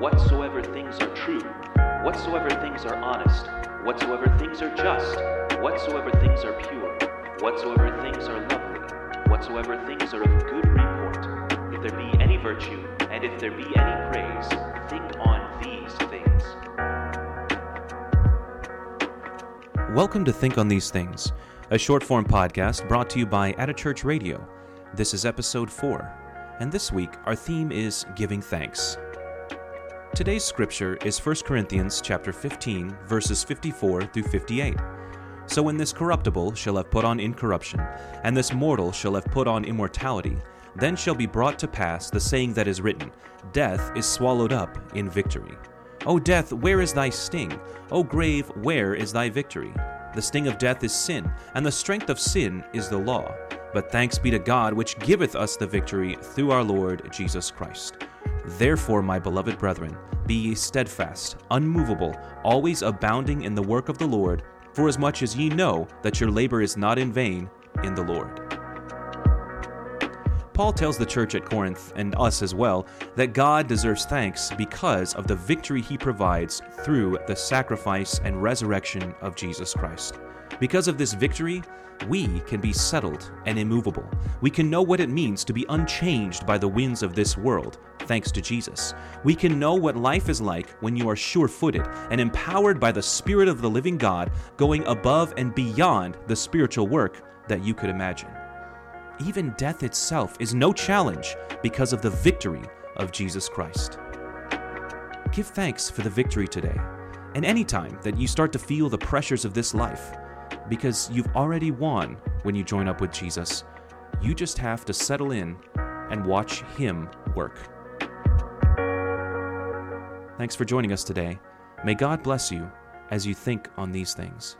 whatsoever things are true, whatsoever things are honest, whatsoever things are just, whatsoever things are pure, whatsoever things are lovely, whatsoever things are of good report, if there be any virtue, and if there be any praise, think on these things. Welcome to Think on These Things, a short form podcast brought to you by At a Church Radio. This is episode 4, and this week our theme is giving thanks. Today's scripture is 1 Corinthians chapter 15, verses 54 through 58. So when this corruptible shall have put on incorruption, and this mortal shall have put on immortality, then shall be brought to pass the saying that is written Death is swallowed up in victory. O death, where is thy sting? O grave, where is thy victory? The sting of death is sin, and the strength of sin is the law. But thanks be to God, which giveth us the victory through our Lord Jesus Christ. Therefore, my beloved brethren, be ye steadfast, unmovable, always abounding in the work of the Lord, forasmuch as ye know that your labor is not in vain in the Lord. Paul tells the church at Corinth, and us as well, that God deserves thanks because of the victory he provides through the sacrifice and resurrection of Jesus Christ. Because of this victory, we can be settled and immovable. We can know what it means to be unchanged by the winds of this world, thanks to Jesus. We can know what life is like when you are sure footed and empowered by the Spirit of the living God, going above and beyond the spiritual work that you could imagine. Even death itself is no challenge because of the victory of Jesus Christ. Give thanks for the victory today, and anytime that you start to feel the pressures of this life, because you've already won when you join up with Jesus. You just have to settle in and watch Him work. Thanks for joining us today. May God bless you as you think on these things.